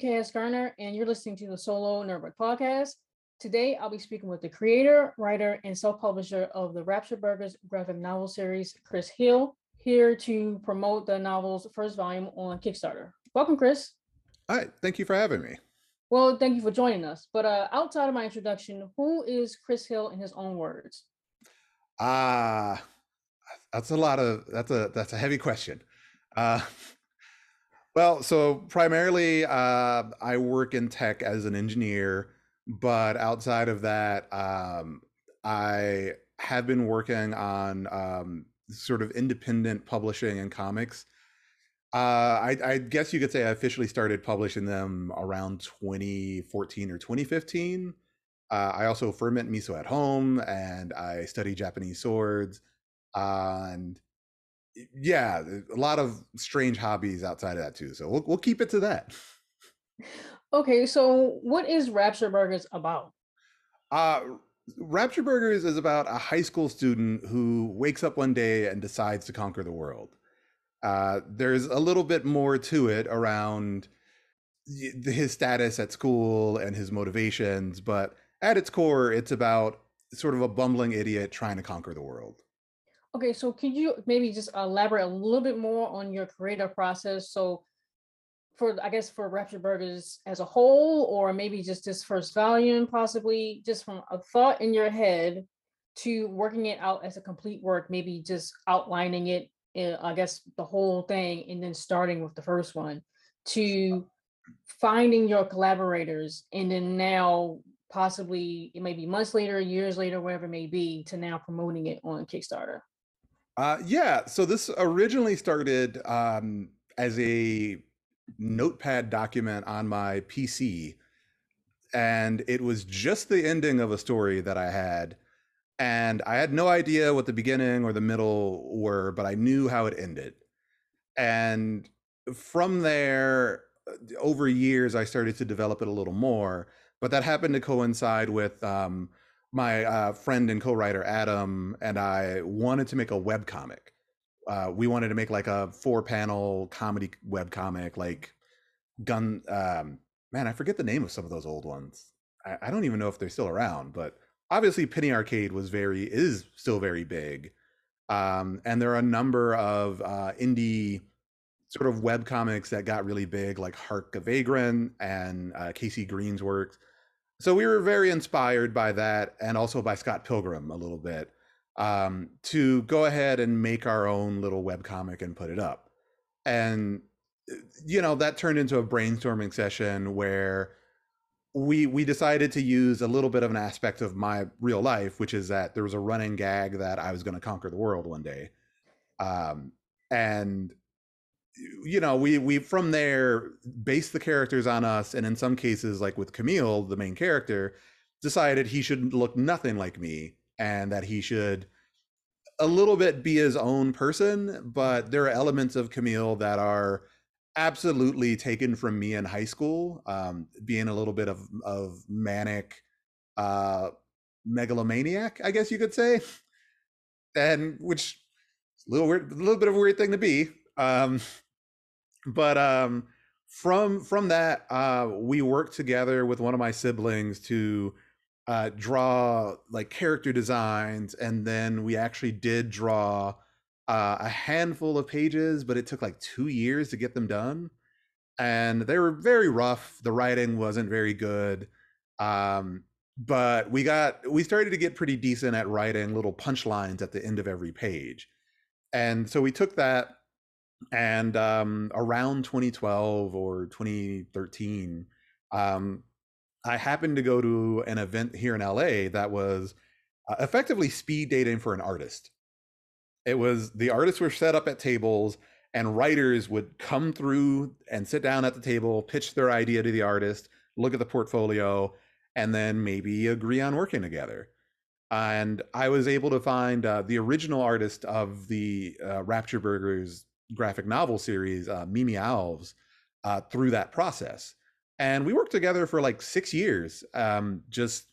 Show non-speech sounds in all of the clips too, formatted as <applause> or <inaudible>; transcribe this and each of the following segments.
KS Garner, and you're listening to the Solo Nerdbug podcast. Today, I'll be speaking with the creator, writer, and self-publisher of the Rapture Burgers graphic novel series, Chris Hill, here to promote the novel's first volume on Kickstarter. Welcome, Chris. Hi, thank you for having me. Well, thank you for joining us. But uh, outside of my introduction, who is Chris Hill in his own words? Ah, uh, that's a lot of that's a that's a heavy question. Uh, well, so primarily, uh, I work in tech as an engineer, but outside of that, um, I have been working on um, sort of independent publishing and comics. Uh, I, I, guess you could say I officially started publishing them around 2014 or 2015. Uh, I also ferment miso at home, and I study Japanese swords, and yeah, a lot of strange hobbies outside of that too. So we'll we'll keep it to that. Okay, so what is Rapture Burgers about? Uh Rapture Burgers is about a high school student who wakes up one day and decides to conquer the world. Uh, there's a little bit more to it around his status at school and his motivations, but at its core, it's about sort of a bumbling idiot trying to conquer the world. Okay, so could you maybe just elaborate a little bit more on your creative process? So, for I guess for Rapture Burgers as a whole, or maybe just this first volume, possibly just from a thought in your head to working it out as a complete work, maybe just outlining it, eh, I guess the whole thing, and then starting with the first one to finding your collaborators, and then now possibly it may be months later, years later, whatever it may be, to now promoting it on Kickstarter. Uh, yeah, so this originally started um, as a notepad document on my PC, and it was just the ending of a story that I had. And I had no idea what the beginning or the middle were, but I knew how it ended. And from there, uh, over years, I started to develop it a little more. But that happened to coincide with um, my uh, friend and co-writer Adam and I wanted to make a web comic. Uh, we wanted to make like a four-panel comedy web comic, like gun. Um, man, I forget the name of some of those old ones. I, I, don't even know if they're still around, but obviously Penny Arcade was very is still very big, um, and there are a number of uh, indie sort of web comics that got really big, like Hark a Vagrant and uh, KC Green's works so we were very inspired by that and also by Scott Pilgrim a little bit um, to go ahead and make our own little web comic and put it up. And you know that turned into a brainstorming session where we we decided to use a little bit of an aspect of my real life, which is that there was a running gag that I was going to conquer the world one day, um, and you know we we from there based the characters on us and in some cases like with camille the main character decided he should look nothing like me and that he should a little bit be his own person but there are elements of camille that are absolutely taken from me in high school um, being a little bit of of manic uh megalomaniac i guess you could say and which a little weird a little bit of a weird thing to be um, but um, from from that, uh, we worked together with one of my siblings to uh, draw like character designs, and then we actually did draw uh, a handful of pages, but it took like two years to get them done, and they were very rough. The writing wasn't very good. Um, but we got we started to get pretty decent at writing little punchlines at the end of every page and so we took that and um, around 2012 or 2013 um, i happened to go to an event here in la that was uh, effectively speed dating for an artist. It was the artists were set up at tables and writers would come through and sit down at the table pitch their idea to the artist look at the portfolio and then maybe agree on working together. And I was able to find uh, the original artist of the uh, Rapture Burgers graphic novel series, uh, Mimi Alves, uh, through that process. And we worked together for like six years, um, just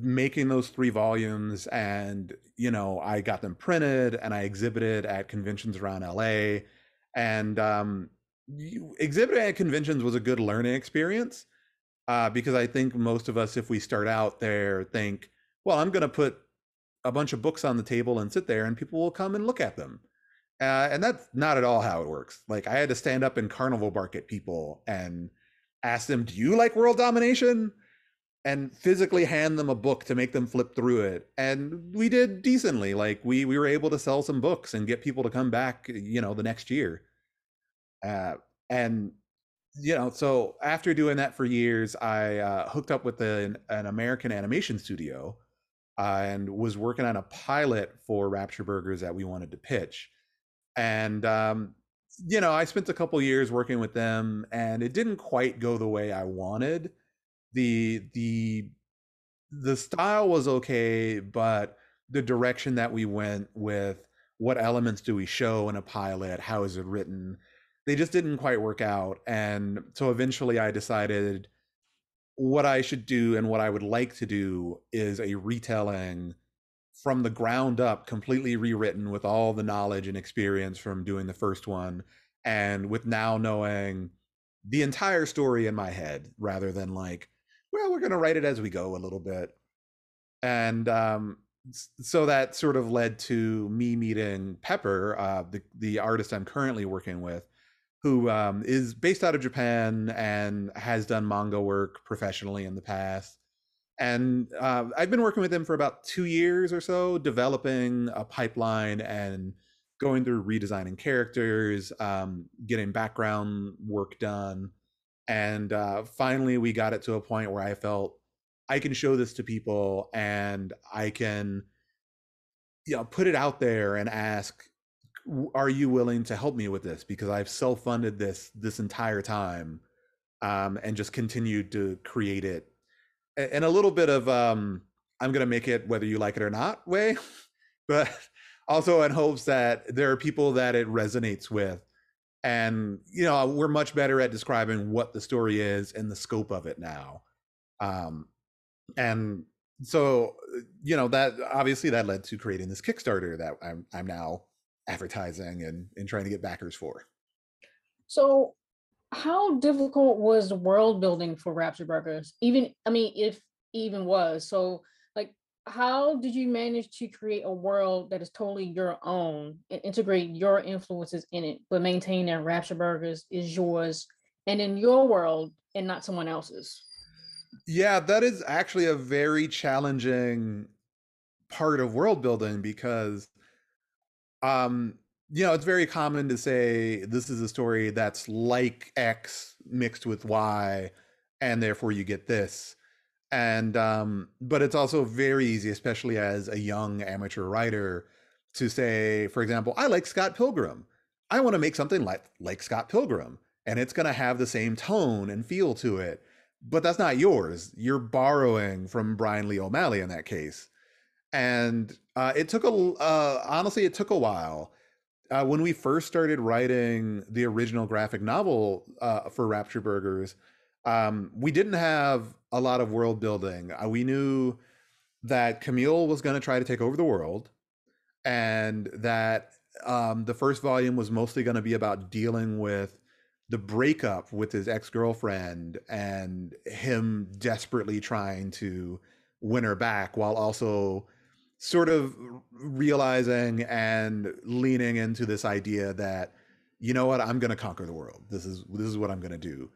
making those three volumes. And, you know, I got them printed and I exhibited at conventions around LA. And um, exhibiting at conventions was a good learning experience uh, because I think most of us, if we start out there, think, well, I'm going to put a bunch of books on the table and sit there, and people will come and look at them. Uh, and that's not at all how it works. Like I had to stand up in carnival bark at people and ask them, "Do you like world domination?" and physically hand them a book to make them flip through it. And we did decently. Like we we were able to sell some books and get people to come back, you know, the next year. Uh, and you know, so after doing that for years, I uh, hooked up with an, an American animation studio uh, and was working on a pilot for Rapture Burgers that we wanted to pitch. And um, you know, I spent a couple years working with them, and it didn't quite go the way I wanted. the the The style was okay, but the direction that we went with what elements do we show in a pilot? How is it written? They just didn't quite work out, and so eventually, I decided what I should do and what I would like to do is a retelling from the ground up, completely rewritten with all the knowledge and experience from doing the first one, and with now knowing the entire story in my head rather than like, well, we're going to write it as we go a little bit. And um, so that sort of led to me meeting Pepper, uh, the the artist I'm currently working with, who um, is based out of Japan and has done manga work professionally in the past and uh, I've been working with him for about two years or so, developing a pipeline and going through redesigning characters, um, getting background work done, and uh, finally we got it to a point where I felt I can show this to people and I can, you know, put it out there and ask, "Are you willing to help me with this?" Because I've self-funded this this entire time, um, and just continued to create it and a little bit of um i'm gonna make it whether you like it or not way <laughs> but also in hopes that there are people that it resonates with and you know we're much better at describing what the story is and the scope of it now um and so you know that obviously that led to creating this kickstarter that i'm i'm now advertising and and trying to get backers for. So how difficult was the world building for Rapture Burgers? Even, I mean, if even was. So, like, how did you manage to create a world that is totally your own and integrate your influences in it, but maintain that Rapture Burgers is yours and in your world and not someone else's? yeah that is actually a very challenging part of world building because um you know it's very common to say this is a story that's like x mixed with y and therefore you get this. And um but it's also very easy especially as a young amateur writer to say for example i like scott pilgrim. I want to make something like like scott pilgrim and it's going to have the same tone and feel to it but that's not yours. You're borrowing from bryan lee o'malley in that case. And uh, it took a uh, honestly it took a while uh, when we first started writing the original graphic novel uh, for Rapture Burgers, um, we didn't have a lot of world building. Uh, we knew that Camille was going to try to take over the world, and that um, the first volume was mostly going to be about dealing with the breakup with his ex girlfriend and him desperately trying to win her back while also sort of realizing and leaning into this idea that you know what? I'm going to conquer the world. This is this is what i'm going to do.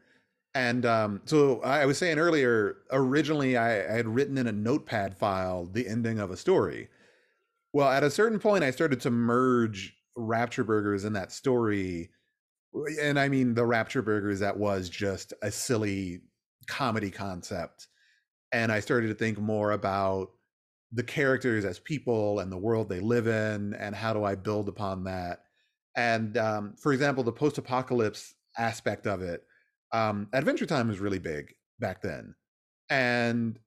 And um, so i was saying earlier originally I, I had written in a notepad file the ending of a story. Well at a certain point i started to merge rapture burgers in that story and i mean the rapture burgers that was just a silly comedy concept. And i started to think more about the characters as people and the world they live in and how do i build upon that? And um, for example the post-apocalypse aspect of it um, adventure time was really big back then. And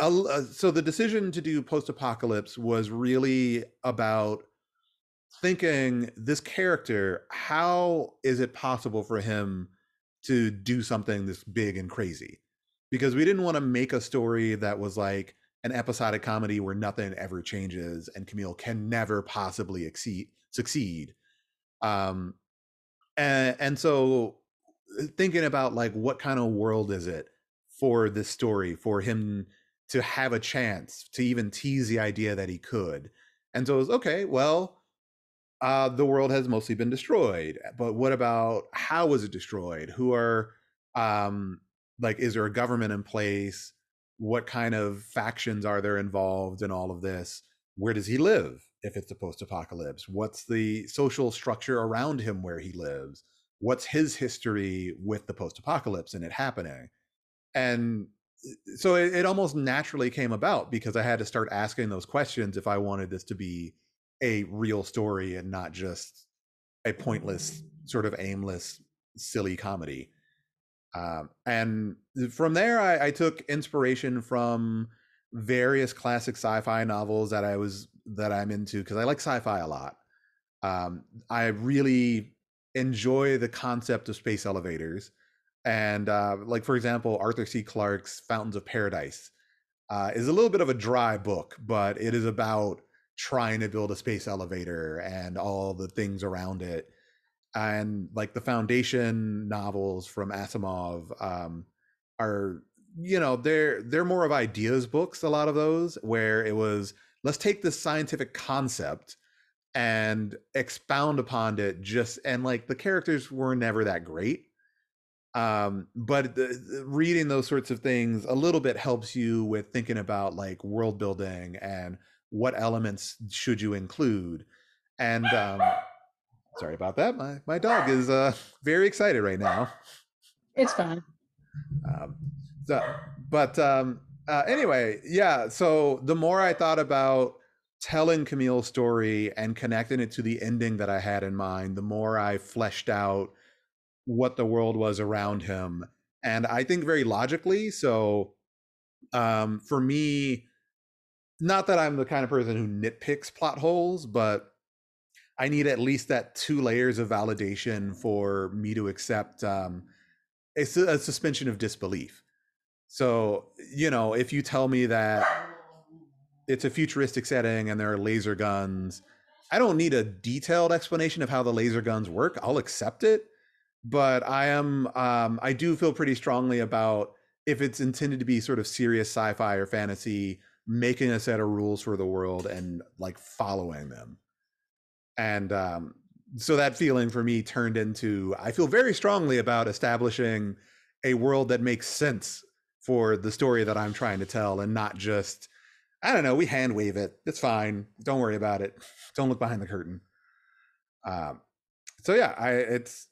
uh, so the decision to do post-apocalypse was really about thinking this character how is it possible for him to do something this big and crazy? Because we didn't want to make a story that was like an episodic comedy where nothing ever changes and Camille can never possibly exceed, succeed. Um, and and so uh, thinking about like what kind of world is it for this story for him to have a chance to even tease the idea that he could and so it was okay well uh, the world has mostly been destroyed but what about how was it destroyed who are um like is there a government in place what kind of factions are there involved in all of this? Where does he live if it's a post-apocalypse? What's the social structure around him where he lives? What's his history with the post-apocalypse and it happening? And uh, so it, it, almost naturally came about because i had to start asking those questions if i wanted this to be a real story and not just a pointless sort of aimless silly comedy um, and from there I, I took inspiration from various classic sci-fi novels that i was that i'm into because i like sci-fi a lot. Um, i really enjoy the concept of space elevators and uh, like for example arthur c. Clarke's fountains of paradise uh, is a little bit of a dry book but it is about trying to build a space elevator and all the things around it and like the foundation novels from asimov um, are you know they're they're more of ideas books a lot of those where it was let's take this scientific concept and expound upon it just and like the characters were never that great um but the, the, reading those sorts of things a little bit helps you with thinking about like world building and what elements should you include and um sorry about that my my dog is uh very excited right now it's fine um so but um uh anyway yeah so the more i thought about telling Camille's story and connecting it to the ending that I had in mind, the more I fleshed out what the world was around him. And I think very logically. So um, for me, not that I'm the kind of person who nitpicks plot holes, but I need at least that two layers of validation for me to accept um, a, a suspension of disbelief. So, you know, if you tell me that it's a futuristic setting and there are laser guns. I don't need a detailed explanation of how the laser guns work. I'll accept it, but I am um, I do feel pretty strongly about if it's intended to be sort of serious sci-fi or fantasy, making a set of rules for the world and like following them. And um, so that feeling for me turned into I feel very strongly about establishing a world that makes sense for the story that I'm trying to tell and not just I don't know. We hand wave it. It's fine. Don't worry about it. <laughs> Don't look behind the curtain. Um, so yeah, I it's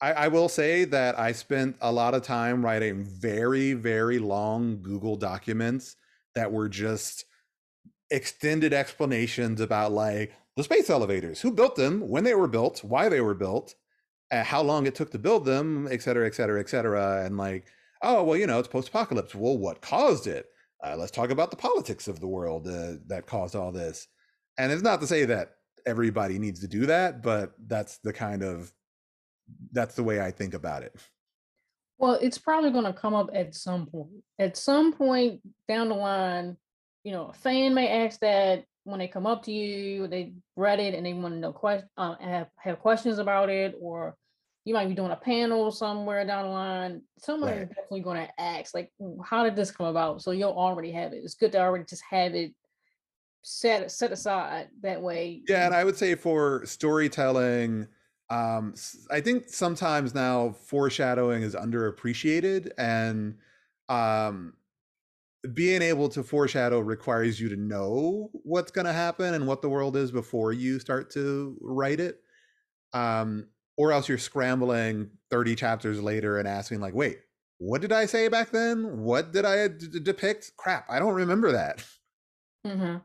I, I will say that I spent a lot of time writing very very long Google documents that were just extended explanations about like the space elevators, who built them, when they were built, why they were built, uh, how long it took to build them, et cetera, et cetera, et cetera, and like, oh well, you know, it's post-apocalypse. Well, what caused it? uh, let's talk about the politics of the world uh, that caused all this. And it's not to say that everybody needs to do that, but that's the kind of that's the way I think about it. Well, it's probably going to come up at some point. At some point down the line, you know, a fan may ask that when they come up to you, they read it and they want to know question, uh, have have questions about it, or you might be doing a panel somewhere down the line. Someone right. is definitely going to ask, like, how did this come about? So you'll already have it. It's good to already just have it set set aside that way. Yeah, and I would say for storytelling, um, I think sometimes now foreshadowing is underappreciated, and um, being able to foreshadow requires you to know what's going to happen and what the world is before you start to write it. Um, or else you're scrambling 30 chapters later and asking like wait what did i say back then what did i d- depict crap i don't remember that mm-hmm.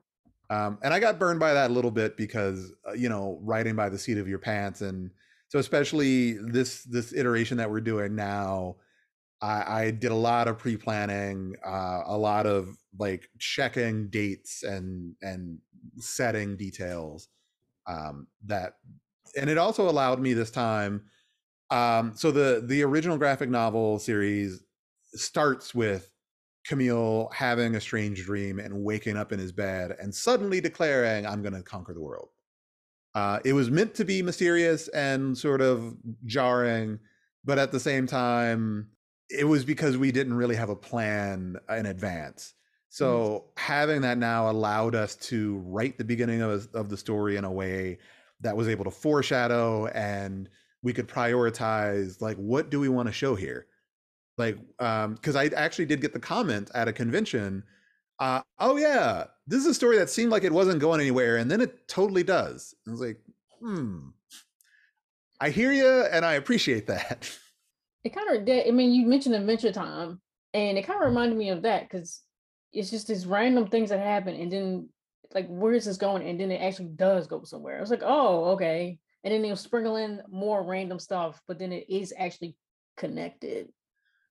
um, and i got burned by that a little bit because uh, you know writing by the seat of your pants and so especially this this iteration that we're doing now i, I did a lot of pre-planning uh, a lot of like checking dates and and setting details um, that and it also allowed me this time. Um, so the the original graphic novel series starts with Camille having a strange dream and waking up in his bed and suddenly declaring, "I'm going to conquer the world." Uh, it was meant to be mysterious and sort of jarring, but at the same time, it was because we didn't really have a plan in advance. So having that now allowed us to write the beginning of, of the story in a way that was able to foreshadow and we could prioritize like what do we want to show here? Like um because i actually did get the comment at a convention uh oh yeah this is a story that seemed like it wasn't going anywhere and then it totally does. I was like hmm. I hear you and i appreciate that <laughs> It kind of did. I mean, you mentioned Adventure Time, and it kind of reminded me of that because it's just these random things that happen, and then like, where is this going? And then it actually does go somewhere. I was like, oh, okay. And then they'll sprinkle in more random stuff, but then it is actually connected.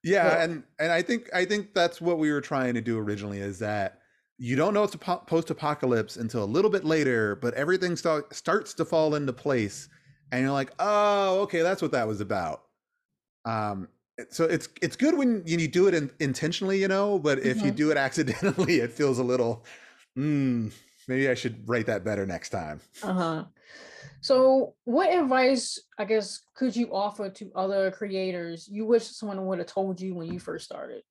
yeah But and and i think i think that's what we were trying to do originally is that you don't know it's a po- post-apocalypse until a little bit later but everything start, starts to fall into place and you're like oh okay that's what that was about um so it's it's good when you, you do it in, intentionally you know but if you Mhm. do it <laughs> accidentally it feels a little mm, maybe i should write that better next time uh-huh. So what advice, I guess, could you offer to other creators you wish someone would have told you when you first started?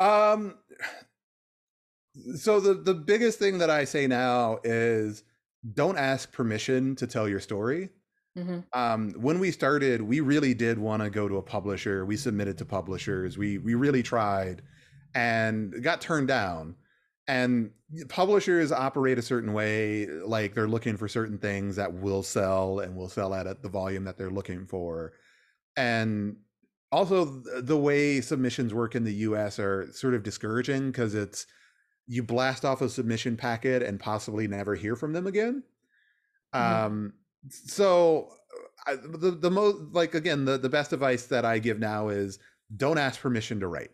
um <sighs> so the the biggest thing that i say now is don't ask permission to tell your story hmm um, when we started, we really did want to go to a publisher. We submitted to publishers. We we really tried, and got turned down. And publishers operate a certain way, like they're looking for certain things that will sell and will sell at the volume that they're looking for. And also, the way submissions work in the U.S. are sort of discouraging because it's you blast off a submission packet and possibly never hear from them again. Mhm. Um, so I, the the most like again the the best advice that I give now is don't ask permission to write.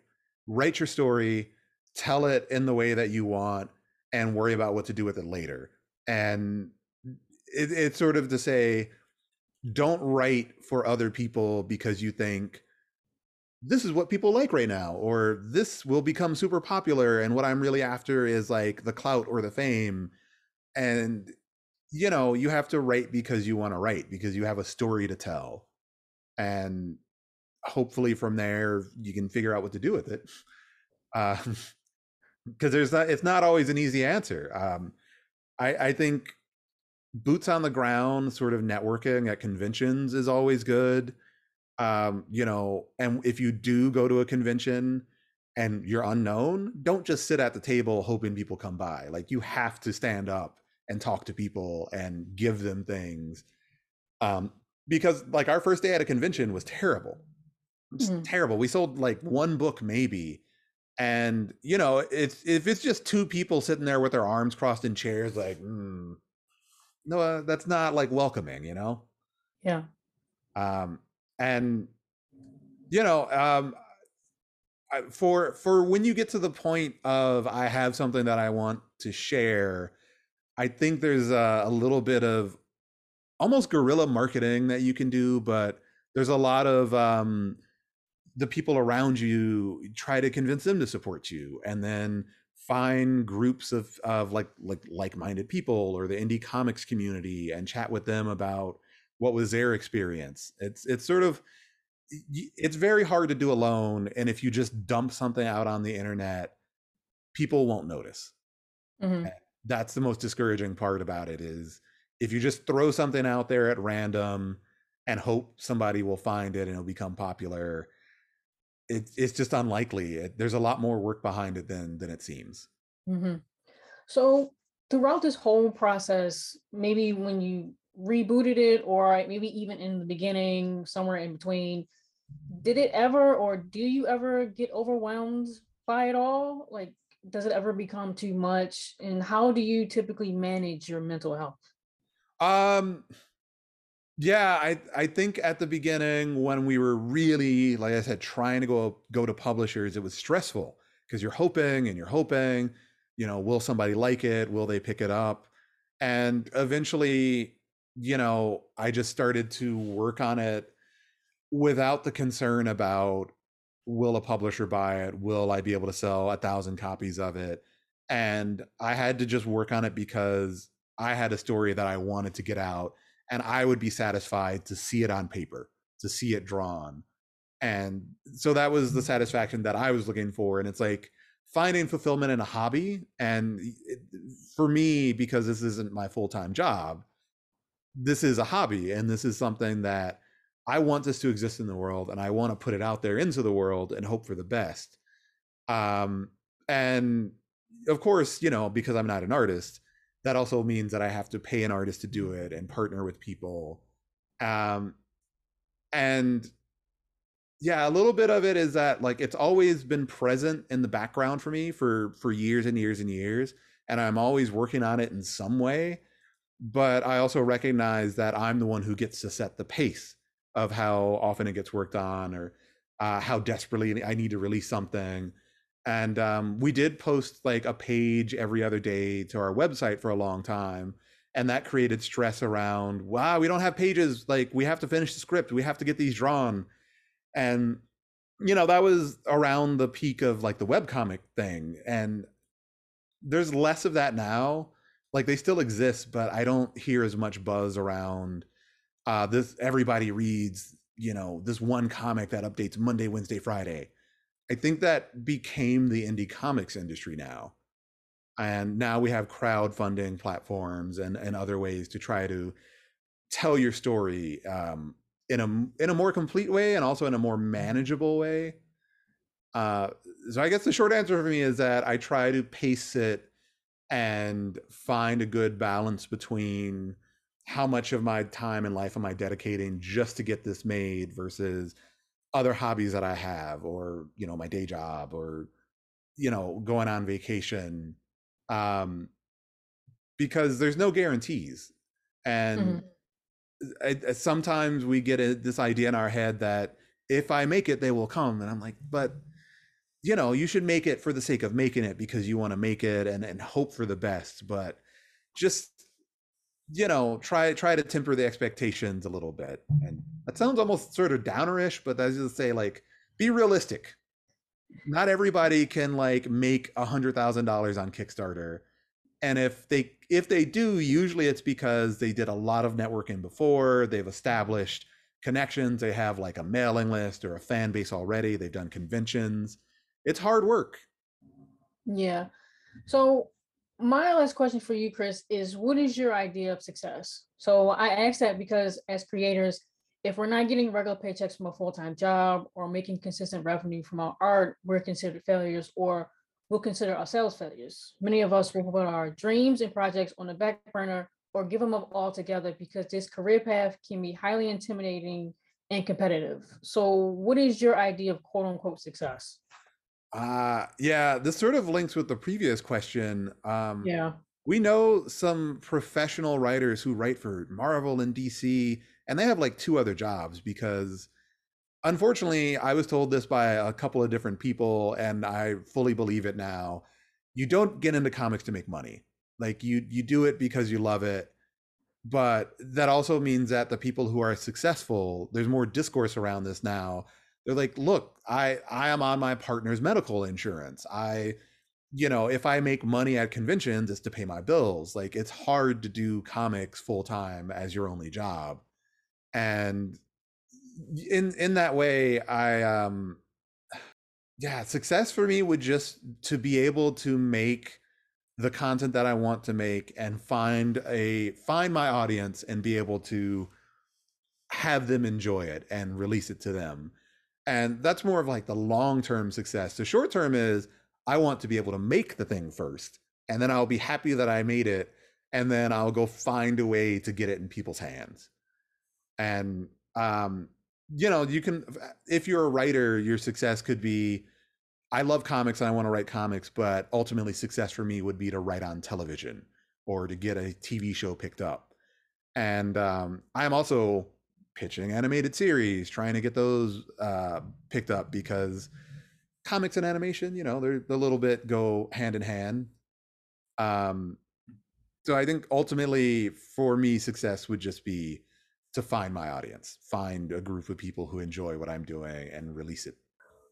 Write your story, tell it in the way that you want, and worry about what to do with it later. And it, it's sort of to say, don't write for other people because you think this is what people like right now, or this will become super popular, and what I'm really after is like the clout or the fame. And you know you have to write because you want to write because you have a story to tell and hopefully from there you can figure out what to do with it. <laughs> Because there's not it's not always an easy answer um i i think boots on the ground sort of networking at conventions is always good um you know and if you do go to a convention and you're unknown don't just sit at the table hoping people come by like you have to stand up and talk to people and give them things um because like our first day at a convention was terrible just Mhm. terrible we sold like one book maybe and you know it's if it's just two people sitting there with their arms crossed in chairs like mm, no uh, that's not like welcoming you know Yeah. um and you know um I- for for when you get to the point of i have something that i want to share i think there's a, a little bit of almost guerrilla marketing that you can do but there's a lot of um the people around you try to convince them to support you and then find groups of of like like like-minded people or the indie comics community and chat with them about what was their experience. It's it's sort of it's very hard to do alone and if you just dump something out on the internet people won't notice. Hmm that's the most discouraging part about it is if you just throw something out there at random and hope somebody will find it and it'll become popular it, it's just unlikely it, there's a lot more work behind it than than it seems hmm So throughout this whole process, maybe when you rebooted it, or maybe even in the beginning, somewhere in between, did it ever, or do you ever get overwhelmed by it all? Like, does it ever become too much? And how do you typically manage your mental health? um yeah i i think at the beginning when we were really like i said trying to go go to publishers it was stressful because you're hoping and you're hoping you know will somebody like it will they pick it up and eventually you know i just started to work on it without the concern about will a publisher buy it will i be able to sell a thousand copies of it and i had to just work on it because I had a story that I wanted to get out, and I would be satisfied to see it on paper, to see it drawn. And so that was the Mm-hmm. satisfaction that I was looking for. And it's like finding fulfillment in a hobby. And it, for me, because this isn't my full time job, this is a hobby and this is something that I want this to exist in the world and I want to put it out there into the world and hope for the best. Um, and of course, you know, because I'm not an artist, that also means that I have to pay an artist to do it and partner with people. Um, and yeah, a little bit of it is that like it's always been present in the background for me for for years and years and years, and I'm always working on it in some way. But I also recognize that I'm the one who gets to set the pace of how often it gets worked on or uh, how desperately I need to release something. And um, we did post like a page every other day to our website for a long time. And that created stress around, wow, we don't have pages. Like, we have to finish the script. We have to get these drawn. And, you know, that was around the peak of like the webcomic thing. And there's less of that now. Like, they still exist, but I don't hear as much buzz around uh, this. Everybody reads, you know, this one comic that updates Monday, Wednesday, Friday. I think that became the indie comics industry now. And now we have crowdfunding platforms and, and other ways to try to tell your story um, in a in a more complete way and also in a more manageable way. Uh, so I guess the short answer for me is that I try to pace it and find a good balance between how much of my time and life am I dedicating just to get this made versus other hobbies that I have or you know my day job or you know going on vacation um because there's no guarantees. And I, I- sometimes we get a, this idea in our head that if I make it they will come and I'm like but you know you should make it for the sake of making it because you want to make it and and hope for the best. But just you know try try to temper the expectations a little bit. And that sounds almost sort of downerish but that's just say like be realistic. Not everybody can like make a hundred thousand dollars on kickstarter. And if they if they do usually it's because they did a lot of networking before. They've established connections. They have like a mailing list or a fan base already. They've done conventions. It's hard work. Yeah. So my last question for you, Chris, is what is your idea of success? So I ask that because as creators, if we're not getting regular paychecks from a full-time job or making consistent revenue from our art, we're considered failures or we'll consider ourselves failures. Many of us will put our dreams and projects on the back burner or give them up altogether because this career path can be highly intimidating and competitive. So what is your idea of quote unquote success? Uh yeah this sort of links with the previous question um Yeah. we know some professional writers who write for Marvel and DC, and they have like two other jobs because unfortunately, I was told this by a couple of different people, and I fully believe it now. You don't get into comics to make money. Like you you do it because you love it. But that also means that the people who are successful, there's more discourse around this now. They're like, look, I I am on my partner's medical insurance. I you know, if I make money at conventions, it's to pay my bills. Like it's hard to do comics full time as your only job. And in in that way, I um yeah, success for me would just to be able to make the content that I want to make and find a find my audience and be able to have them enjoy it and release it to them. And that's more of like the long-term success. The short term is I want to be able to make the thing first, and then I'll be happy that I made it, and then I'll go find a way to get it in people's hands. And um, you know, you can if you're a writer, your success could be I love comics and I want to write comics, but ultimately success for me would be to write on television or to get a TV show picked up. And um, I'm also pitching animated series, trying to get those uh, picked up because comics and animation, you know, they're a little bit go hand in hand. Um, so I think ultimately for me, success would just be to find my audience, find a group of people who enjoy what I'm doing and release it.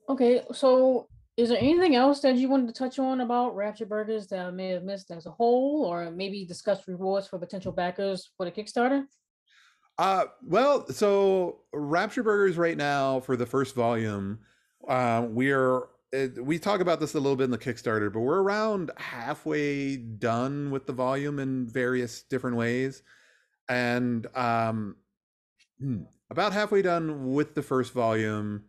Okay, so Is there anything else that you wanted to touch on about Rapture Burgers that I may have missed as a whole, or maybe discuss rewards for potential backers for the Kickstarter? Uh, well, so Rapture Burgers right now for the first volume, uh, we're we talk about this a little bit in the Kickstarter, but we're around halfway done with the volume in various different ways, and um, hmm, about halfway done with the first volume.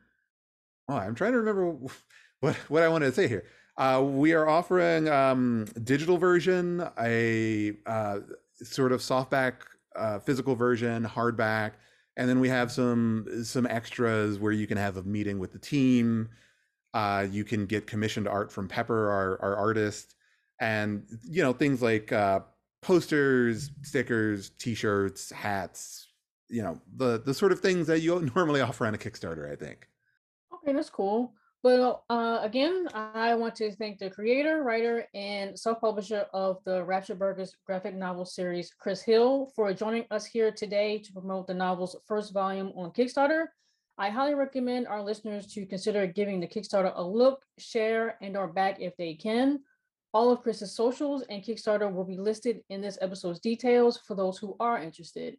Oh, I'm trying to remember <laughs> what what I wanted to say here. Uh, we are offering um, digital version, a uh, sort of softback uh, physical version, hardback, and then we have some some extras where you can have a meeting with the team. Uh, you can get commissioned art from Pepper, our, our artist, and you know things like uh, posters, stickers, T-shirts, hats. You know the the sort of things that you <laughs> normally offer on a Kickstarter. I think. Okay, that's cool. Well, uh, again, I want to thank the creator, writer, and self-publisher of the Rapture Burgers graphic novel series, Chris Hill, for joining us here today to promote the novel's first volume on Kickstarter. I highly recommend our listeners to consider giving the Kickstarter a look, share, and or back if they can. All of Chris's socials and Kickstarter will be listed in this episode's details for those who are interested.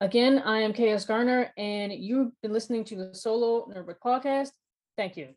Again, I am KS Garner, and you've been listening to the Solo Nerdbook Podcast. Thank you.